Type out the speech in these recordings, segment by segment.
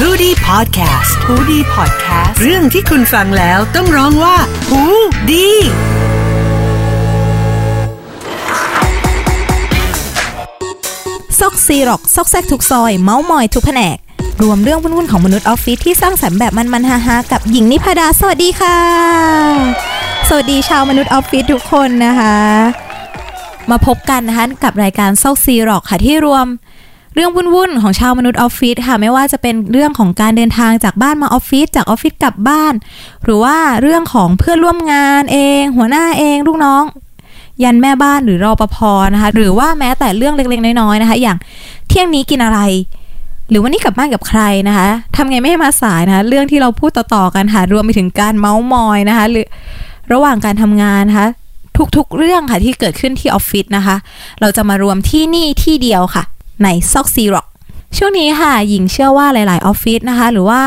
h o ดี้พอดแคสต์ฮูดี้พอดแคสต์เรื่องที่คุณฟังแล้วต้องร้องว่าฮูดีซอกซีร็อกซอกแซกทุกซอย เมาส์มอยทุกแผนก รวมเรื่องวุ่นๆของมนุษย์ออฟฟิศที่สร้างสรรค์แบบมันๆฮาๆกับหญิงนิพาดา สวัสดีค่ะ สวัสดีชาวมนุษย์ออฟฟิศทุกคนนะคะ มาพบกันนะคะกับรายการซอกซีร็อกค่ะที่รวม เรื่องวุ่นๆของชาวมนุษย์ออฟฟิศค่ะไม่ว่าจะเป็นเรื่องของการเดินทางจากบ้านมาออฟฟิศจากออฟฟิศกลับบ้าน หรือว่าเรื่องของเพื่อนร่วมงานเอง หัวหน้าเองลูกน้อง ยันแม่บ้านหรือรอปภนะคะ หรือว่าแม้แต่เรื่องเล็กๆน้อยๆนะคะ อย่างเที่ยงนี้กินอะไร หรือวันนี้กลับบ้านกับใครนะคะทำไงไม่ให้มาสายนะคะเรื่องที่เราพูดต่อๆกันค่ะรวมไปถึงการเมาส์มอยนะคะ หรือระหว่างการทำงานนะคะทุกๆเรื่องค่ะที่เกิดขึ้นที่ออฟฟิศนะคะ เราจะมารวมที่นี่ที่เดียวค่ะ ในซอกซีร็อกช่วงนี้ค่ะ หญิงเชื่อว่าหลาย ๆ ออฟฟิศนะคะ หรือว่า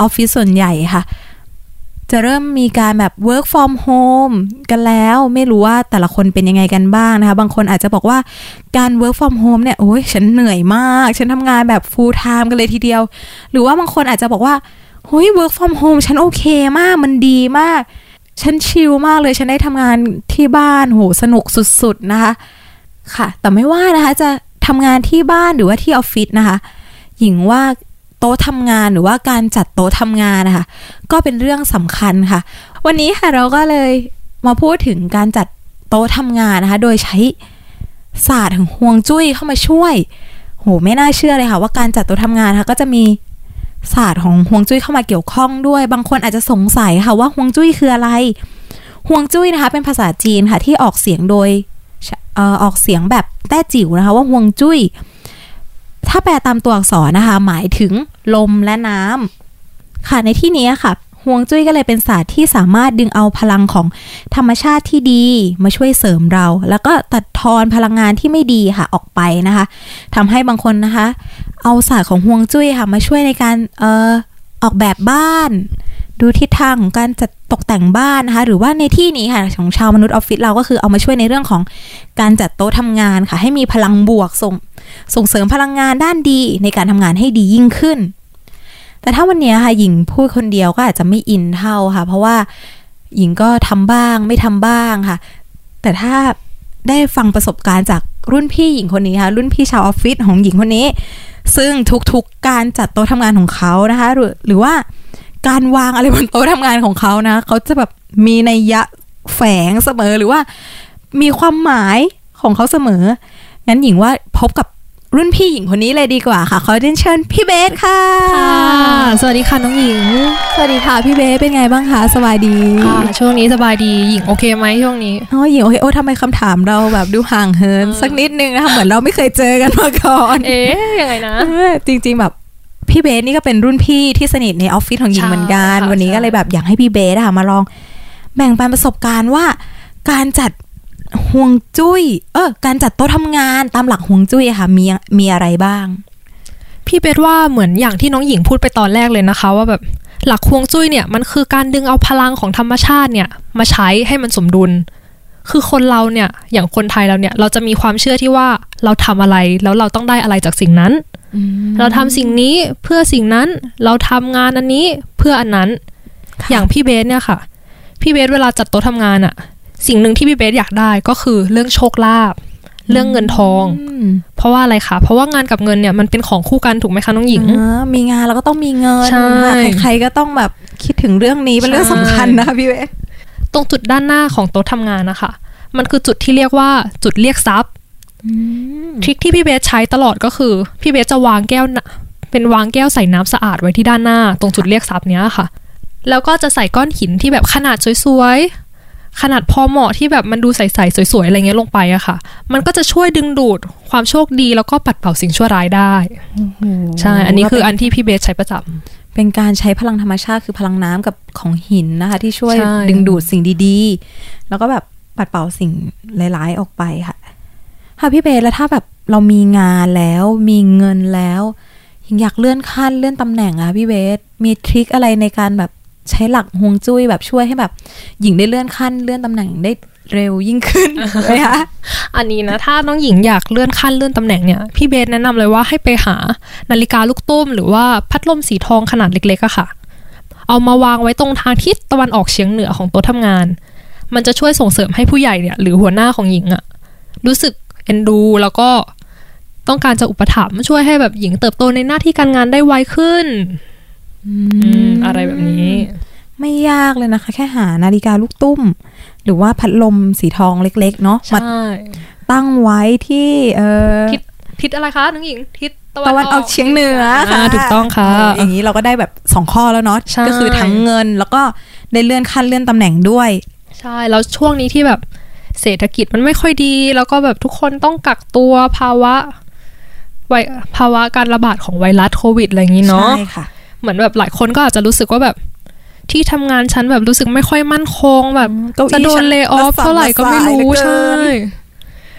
ออฟฟิศส่วนใหญ่ค่ะ จะเริ่มมีการแบบ work from home กันแล้วไม่รู้ว่าแต่ละคนเป็นยังไงกันบ้างนะคะ บางคนอาจจะบอกว่าการ work from home เนี่ย โอ้ยฉันเหนื่อยมาก ฉันทำงานแบบ full time กันเลยทีเดียว หรือว่าบางคนอาจจะบอกว่าเฮ้ย work from home ฉันโอเคมากมันดีมาก ฉันชิลมากเลยฉันได้ทำงานที่บ้านโหสนุกสุด ๆ นะคะค่ะ แต่ไม่ว่านะคะจะ ทำงานที่บ้านหรือว่าที่ออฟฟิศนะคะ หญิงว่าโต๊ะทำงานหรือว่าการจัดโต๊ะทำงานนะคะ ก็เป็นเรื่องสำคัญค่ะ วันนี้ค่ะเราก็เลยมาพูดถึงการจัดโต๊ะทำงานนะคะ โดยใช้ศาสตร์ของฮวงจุ้ยเข้ามาช่วย โหไม่น่าเชื่อเลยค่ะ ว่าการจัดโต๊ะทำงานนะคะก็จะมีศาสตร์ของฮวงจุ้ยเข้ามาเกี่ยวข้องด้วย บางคนอาจจะสงสัยค่ะว่าฮวงจุ้ยคืออะไรฮวงจุ้ยนะคะ เป็นภาษาจีนค่ะที่ออกเสียงโดยออกเสียงแบบ แต้จิ๋วนะคะว่าฮวงจุ้ย ถ้าแปลตามตัวอักษรนะคะ หมายถึงลมและน้ำค่ะในที่นี้ค่ะฮวงจุ้ยก็เลยเป็นศาสตร์ที่สามารถดึงเอาพลังของธรรมชาติที่ดีมาช่วยเสริมเรา แล้วก็ตัดทอนพลังงานที่ไม่ดีค่ะออกไปนะคะทำให้บางคนนะคะ เอาศาสตร์ของฮวงจุ้ยค่ะมาช่วยในการเออออกแบบบ้าน ดูทิศทางของการจัด ตกแต่งบ้านนะคะหรือว่าในที่นี้ค่ะของชาวมนุษย์ออฟฟิศเราก็คือเอามาช่วยในเรื่องของการจัดโต๊ะทำงานค่ะ ให้มีพลังบวกส่งส่งเสริมพลังงานด้านดีในการทำงานให้ดียิ่งขึ้น แต่ถ้าวันนี้ค่ะหญิงพูดคนเดียวก็อาจจะไม่อินเท่าค่ะ เพราะว่าหญิงก็ทำบ้างไม่ทำบ้างค่ะ แต่ถ้าได้ฟังประสบการณ์จากรุ่นพี่หญิงคนนี้ค่ะรุ่นพี่ชาวออฟฟิศของหญิงคนนี้ ซึ่งทุกๆการจัดโต๊ะทำงานของเขานะคะหรือหรือว่า การวางอะไรบนโต๊ะทำงานของเขานะ เขาจะแบบมีนัยยะแฝงเสมอหรือว่า มีความหมายของเขาเสมอ งั้นหญิงว่าพบกับรุ่นพี่หญิงคนนี้เลยดีกว่าค่ะ ขอเรียนเชิญพี่เบสค่ะค่ะ สวัสดีค่ะน้องหญิง สวัสดีค่ะพี่เบสเป็นไงบ้างคะสบายดีค่ะช่วงนี้สบายดีหญิงโอเคไหมช่วงนี้อ๋อหญิงโอเคโอ้ทำไมคำถามเราแบบดูห่างเหินสักนิดนึงนะคะเหมือนเราไม่เคยเจอกันมาก่อน เอ๊ยยังไงนะเออจริง ๆ แบบ พี่เบสนี่ก็เป็นรุ่นพี่ที่สนิทในออฟฟิศของหญิงใช่เหมือนกันค่ะวันนี้ใช่ก็เลยแบบอยากให้พี่เบสอะค่ะมาลองแบ่งปันประสบการณ์ว่า การจัดห่วงจุ้ย เออ การจัดโต๊ะทำงานตามหลักห่วงจุ้ยอะค่ะมีมีอะไรบ้าง พี่เบสว่าเหมือนอย่างที่น้องหญิงพูดไปตอนแรกเลยนะคะ ว่าแบบหลักฮวงจุ้ยเนี่ยมันคือการดึงเอาพลังของธรรมชาติเนี่ย มาใช้ให้มันสมดุล คือคนเราเนี่ยอย่างคนไทยเราเนี่ย เราจะมีความเชื่อที่ว่าเราทำอะไรแล้วเราต้องได้อะไรจากสิ่งนั้น เราทำสิ่งนี้เพื่อสิ่งนั้นเราทำงานอันนี้เพื่ออันนั้นค่ะอย่างพี่เบสเนี่ยค่ะ พี่เบสเวลาจัดโต๊ะทำงานอะสิ่งหนึ่งที่พี่เบสอยากได้ก็คือเรื่องโชคลาภเรื่องเงินทองอืมเพราะว่าอะไรคะ เพราะว่างานกับเงินเนี่ยมันเป็นของคู่กันถูกไหมคะน้องหญิงอ่ามีงานแล้วก็ต้องมีเงินใช่ค่ะใครๆก็ต้องแบบคิดถึงเรื่องนี้เป็นเรื่องใช่สำคัญนะคะพี่เบสตรงจุดด้านหน้าของโต๊ะทำงานนะคะ มันคือจุดที่เรียกว่าจุดเรียกทรัพย์ ทริคที่พี่เบสใช้ตลอดก็คือ พี่เบสจะวางแก้วน่ะเป็นวางแก้วใส่น้ำสะอาดไว้ที่ด้านหน้า ตรงจุดเรียกทรัพย์เนี้ยค่ะ แล้วก็จะใส่ก้อนหินที่แบบขนาดสวยๆ ขนาดพอเหมาะที่แบบมันดูใสๆสวยๆ อะไรเงี้ยลงไปอะค่ะ มันก็จะช่วยดึงดูดความโชคดีแล้วก็ปัดเป่าสิ่งชั่วร้ายได้ ใช่ อันนี้คืออันที่พี่เบสใช้ประจำเป็นการใช้พลังธรรมชาติคือพลังน้ำกับของหินนะคะ ที่ช่วยใช่ดึงดูดสิ่งดีๆ แล้วก็แบบปัดเป่าสิ่งร้ายๆออกไปค่ะ ค่ะพี่เบสแล้วถ้าแบบเรามีงานแล้วมีเงินแล้วยังอยากเลื่อนขั้นเลื่อนตำแหน่งอะพี่เบสมีทริคอะไรในการแบบใช้หลักฮวงจุ้ยแบบช่วยให้แบบ หญิงได้เลื่อนขั้นเลื่อนตำแหน่งได้เร็วยิ่งขึ้นไหมคะอันนี้นะ ถ้าน้องหญิงอยากเลื่อนขั้นเลื่อนตำแหน่งเนี่ย พี่เบสแนะนำเลยว่าให้ไปหานาฬิกาลูกตุ้ม หรือว่าพัดลมสีทองขนาดเล็กๆอะค่ะ เอามาวางไว้ตรงทางทิศตะวันออกเฉียงเหนือของโต๊ะทำงาน มันจะช่วยส่งเสริมให้ผู้ใหญ่เนี่ย หรือหัวหน้าของหญิงอะรู้สึก เอ็นดู แล้วก็ต้องการจะอุปถัมภ์ช่วยให้แบบหญิงเติบโตในหน้าที่การงานได้ไวขึ้นอืมอะไรแบบนี้ ไม่ยากเลยนะคะ แค่หานาฬิกาลูกตุ้ม หรือว่าพัดลมสีทองเล็ก ๆ เนาะใช่มาตั้งไว้ที่เออทิศทิศอะไรคะน้องหญิง ทิศตะตะวันออกเฉียงเหนือค่ะอ่าถูกต้องค่ะโอย่างนี้เราก็ได้แบบสองข้อแล้วเนาะใช่ก็คือทั้งเงินแล้วก็ได้เลื่อนขั้นเลื่อนตำแหน่งด้วย ใช่แล้วช่วงนี้ที่แบบ เศรษฐกิจมันไม่ค่อยดี แล้วก็แบบทุกคนต้องกักตัวภาวะไวภาวะการระบาดของไวรัสโควิดอะไรอย่างนี้เนาะใช่ค่ะ เหมือนแบบหลายคนก็อาจจะรู้สึกว่าแบบที่ทำงานฉันแบบรู้สึกไม่ค่อยมั่นคงแบบเก้าอี้จะโดฉันนเล y o ออฟระส่ำเท่าไหร่ก็ไม่รู้ระสายเหลือเกิใช่น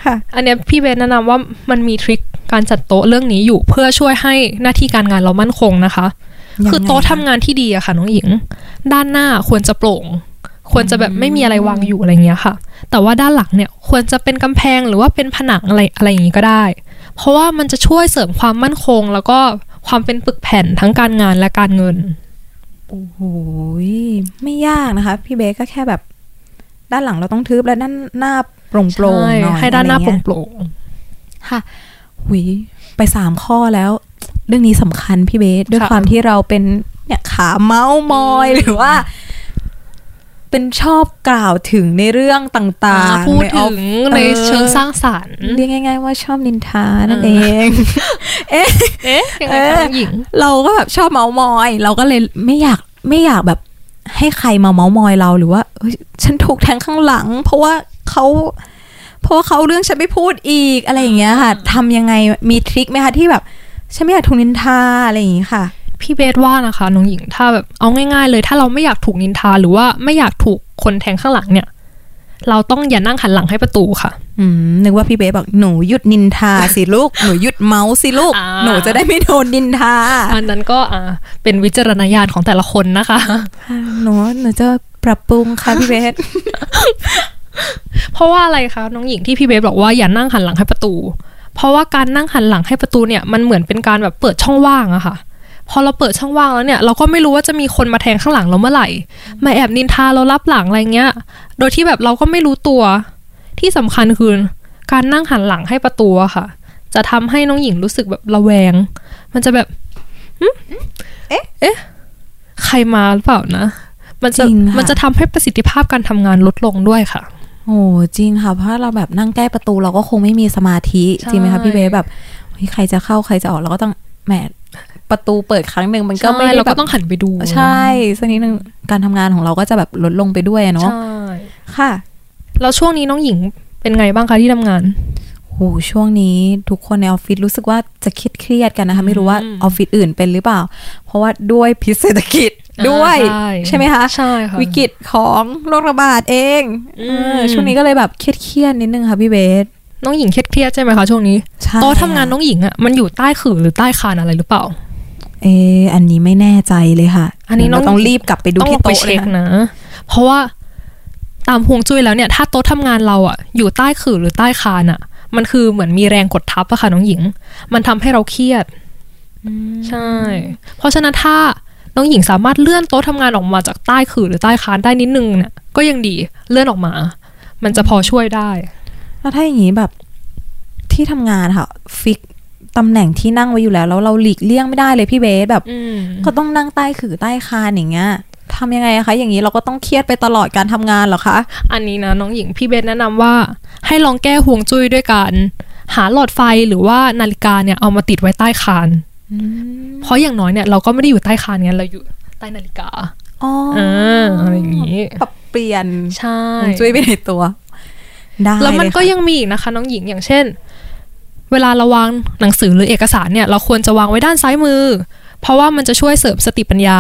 ค่ะ อันเนี้ยพี่เบนแนะนำว่ามันมีทริคการจัดโต๊ะเรื่องนี้อยู่เพื่อช่วยให้หน้าที่การงานเรามั่นคงนะคะยังไงคือโต๊ะทำงานที่ดีอะค่ะน้องหญิง ด้านหน้าควรจะโปร่ง ควรจะแบบไม่มีอะไรวางอยู่อะไรเงี้ยค่ะ แต่ว่าด้านหลังเนี่ยควรจะเป็นกำแพงหรือว่าเป็นผนังอะไรอะไรอย่างงี้ก็ได้ เพราะว่ามันจะช่วยเสริมความมั่นคง แล้วก็ความเป็นปึกแผ่นทั้งการงานและการเงินโอ้โหยไม่ยากนะคะ พี่เบสก็แค่แบบ ด้านหลังเราต้องทึบและด้านหน้าโปร่งๆหใช่น่อยให้ด้านหน้าอะไรโปเงี้ยร่งค่ะหุยไปสามข้อแล้ว เรื่องนี้สำคัญพี่เบสด้วยค่ะความที่เราเป็นเนี่ยขาเมาส์มอยหรือว่า เป็นชอบกล่าวถึงในเรื่องตๆ่างอ่าๆพูดในออถึฟงในเออเชิงสร้างสรรค์เรียกง่ายๆว่าชอบนินทานั่นเอง เอ๊ะยังไงคะน้องหญิง เราก็แบบชอบเมาส์มอย เราก็เลยไม่อยากไม่อยากแบบให้ใครมาเมาส์มอยเราหรือว่าเฮ้ยฉันถูกแทงข้างหลัง เพราะว่าเขาเพราะว่าเขาเอาเรื่องฉันไม่พูดอีกอะไรอย่างเงี้ยค่ะทำยังไงมีทริคไหมคะที่แบบฉันไม่อยากถูกนินทาอะไรอย่างงี้ค่ะ พี่เบสว่านะคะน้องหญิงถ้าแบบเอาง่าย ๆ เลย ถ้าเราไม่อยากถูกนินทาหรือว่าไม่อยากถูกคนแทงข้างหลังเนี่ย เราต้องอย่านั่งหันหลังให้ประตูค่ะ อืมนึกว่าพี่เบสบอกหนูหยุดนินทาสิลูก หนูหยุดเมาส์สิลูกอ่าหนูจะได้ไม่โดนนินทาอันนั้นก็อ่าเป็นวิจารณญาณของแต่ละคนนะคะค่ะหนูหนูจะปรับปรุงค่ะพี่เบสเพราะว่าอะไรคะน้องหญิงที่พี่เบสบอกว่าอย่านั่งหันหลังให้ประตู เพราะว่าการนั่งหันหลังให้ประตูเนี่ยมันเหมือนเป็นการแบบเปิดช่องว่างอะค่ะ พอเราเปิดช่องว่างแล้วเนี่ยเราก็ไม่รู้ว่าจะมีคนมาแทงข้างหลังเราเมื่อไหร่ มาแอบนินทาเรารับหลังอะไรเงี้ย โดยที่แบบเราก็ไม่รู้ตัว ที่สำคัญคือการนั่งหันหลังให้ประตูอะค่ะ จะทำให้น้องหญิงรู้สึกแบบระแวง มันจะแบบหึเอ๊ะเอ๊ะใครมาหรือเปล่านะ มันจะจริงค่ะมันจะทำให้ประสิทธิภาพการทำงานลดลงด้วยค่ะโอ้จริงค่ะ เพราะเราแบบนั่งใกล้ประตูเราก็คงไม่มีสมาธิใช่จริงไหมคะพี่เบสแบบเฮ้ยใครจะเข้าใครจะออกเราก็ต้องแหม ประตูเปิดครั้งหนึ่งมันก็ใช่ไม่ได้เราแบก็บต้องหันไปดูใช่สักนิดนึงการทำงานของเราก็จะแบบลดลงไปด้วยอะเนาะใช่ค่ะแล้วช่วงนี้น้องหญิงเป็นไงบ้างคะที่ทำงานโหช่วงนี้ทุกคนในออฟฟิศรู้สึกว่าจะเครียดเครียดๆกันนะคะ ไม่รู้ว่าอืมออฟฟิศอื่นเป็นหรือเปล่า เพราะว่าด้วยพิษเศรษฐกิจด้วยอ่าใช่ไหมคะใช่ค่ะวิกฤตของโรคระบาดเองอืมเออช่วงนี้ก็เลยแบบเครียดๆนิดนึงค่ะพี่เบสน้องหญิงเครียดๆใช่ไหมคะช่วงนี้ใช่โต๊ะทำงานน้องหญิงอะมันอยู่ใต้ขื่อหรือใต้คานอะไรหรือเปล่า เอออันนี้ไม่แน่ใจเลยค่ะ อันนี้น้องเราต้องรีบกลับไปดูต้องที่ลงไปโต๊ะเลเช็ยคค่ะนะ เพราะว่าตามฮวงจุ้ยแล้วเนี่ย ถ้าโต๊ะทำงานเราอะอยู่ใต้ขื่อหรือใต้คานอะมันคือเหมือนมีแรงกดทับอะค่ะน้องหญิง มันทำให้เราเครียดใช่ เพราะฉะนั้นถ้าน้องหญิงสามารถเลื่อนโต๊ะทำงานออกมาจากใต้ขื่อหรือใต้คานได้นิดนึงเนี่ยก็ยังดีเลื่อนออกมา มันจะพอช่วยได้ แล้วถ้าอย่างนี้แบบที่ทำงานค่ะ ฟิก ตำแหน่งที่นั่งไว้อยู่แล้ว แล้วเราหลีกเลี่ยงไม่ได้เลยพี่เบสแบบอืมก็ต้องนั่งใต้ขื่อใต้คานอย่างเงี้ยทำยังไงอะคะ อย่างนี้เราก็ต้องเครียดไปตลอดการทำงานเหรอคะ อันนี้นะน้องหญิงพี่เบสแนะนำว่า ให้ลองแก้ห่วงจุ้ยด้วยการหาหลอดไฟหรือว่านาฬิกาเนี่ยเอามาติดไว้ใต้คานเพราะอย่างน้อยเนี่ยเราก็ไม่ได้อยู่ใต้คานไงเราอยู่ใต้นาฬิกาอ๋อเอออะไรอย่างนี้ปรับเปลี่ยนใช่ฮวงจุ้ยไปในตัวได้แล้วมันเยก็ค่ะยังมีอีกนะคะ น้องหญิงอย่างเช่น เวลาเราวางหนังสือหรือเอกสารเนี่ยเราควรจะวางไว้ด้านซ้ายมือ เพราะว่ามันจะช่วยเสริมสติปัญญา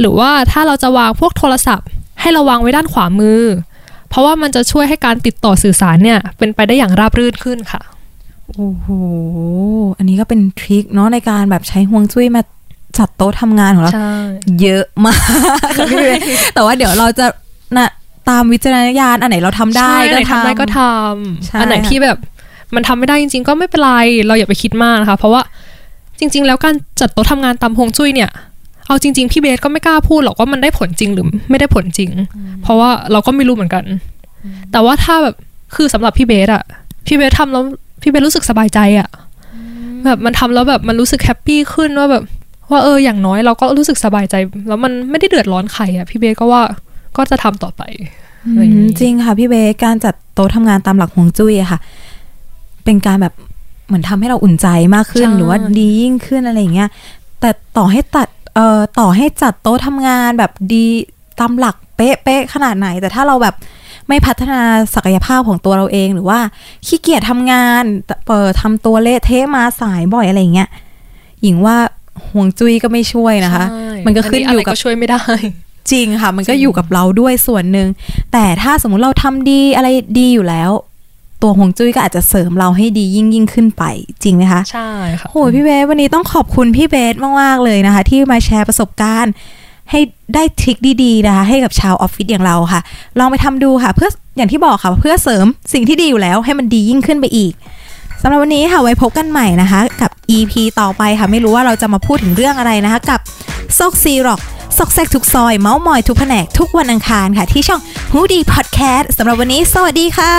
หรือว่าถ้าเราจะวางพวกโทรศัพท์ ให้เราวางไว้ด้านขวามือ เพราะว่ามันจะช่วยให้การติดต่อสื่อสารเนี่ยเป็นไปได้อย่างราบรื่นขึ้นค่ะโอ้โหอันนี้ก็เป็นทริคเนาะในการแบบใช้ห่วงจุ้ยมาจัดโต๊ะทำงานของเราใช่เยอะมากค่ะพี่เบสแต่ว่าเดี๋ยวเราจะนะตามวิจารณญาณอันไหนเราทำได้ใช่ก็อันไหนทำได้ก็ทใช่ำอันไหนที่แบบ มันทำไม่ได้จริง ๆ ก็ไม่เป็นไร เราอย่าไปคิดมากนะคะ เพราะว่าจริง ๆ แล้วการจัดโต๊ะทำงานตามฮวงจุ้ยเนี่ย เอาจริง ๆ พี่เบสก็ไม่กล้าพูดหรอกว่ามันได้ผลจริงหรือไม่ได้ผลจริง เพราะว่าเราก็ไม่รู้เหมือนกัน แต่ว่าถ้าแบบคือสำหรับพี่เบสอะพี่เบสทำแล้วพี่เบสรู้สึกสบายใจอะแบบมันทำแล้วแบบมันรู้สึกแฮปปี้ขึ้นว่าแบบ ว่าเอออย่างน้อยเราก็รู้สึกสบายใจ แล้วมันไม่ได้เดือดร้อนใครอะพี่เบสก็ว่าก็จะทำต่อไปอะไรอย่างอืมนี้จริงค่ะพี่เบสการจัดโต๊ะทำงานตามหลักฮวงจุ้ยอะค่ะ เป็นการแบบเหมือนทำให้เราอุ่นใจมากขึ้นใช่หรือว่าดียิ่งขึ้นอะไรอย่างเงี้ยแต่ต่อให้ตัดเอ่อต่อให้จัดโต๊ะทำงานแบบดีตามหลักเป๊ะๆขนาดไหน แต่ถ้าเราแบบไม่พัฒนาศักยภาพของตัวเราเองหรือว่าขี้เกียจทำงานเปิดทำตัวเละเทะมาสายบ่อยอะไรอย่างเงี้ยหญิงว่าห่วงจุ้ยก็ไม่ช่วยนะคะใช่มันก็ขึ้นอยู่กับะไรช่วยไม่ได้ จริงค่ะ มันก็จริงอยู่กับเราด้วยส่วนหนึ่งแต่ถ้าสมมุติเราทำดีอะไรดีอยู่แล้ว ตัวหงจุ้ยก็อาจจะเสริมเราให้ดียิ่งยิ่งขึ้นไปจริงไหมคะใช่ค่ะโอ้ยพี่เบสวันนี้ต้องขอบคุณพี่เบสมากๆเลยนะคะ ที่มาแชร์ประสบการณ์ ให้ได้ trick ดีๆนะคะ ให้กับชาวออฟฟิศอย่างเราค่ะ ลองไปทำดูค่ะ เพื่ออย่างที่บอกค่ะ เพื่อเสริมสิ่งที่ดีอยู่แล้วให้มันดียิ่งขึ้นไปอีกสำหรับวันนี้ค่ะไว้พบกันใหม่นะคะ กับ EP ต่อไปค่ะไม่รู้ว่าเราจะมาพูดถึงเรื่องอะไรนะคะ กับซอกซีร็อกซอกแซกทุกซอย เมาส์มอยทุกแผนกทุกวันอังคารค่ะ ที่ช่อง ฮูดีพอดแคสต์สำหรับวันนี้ สวัสดีค่ะ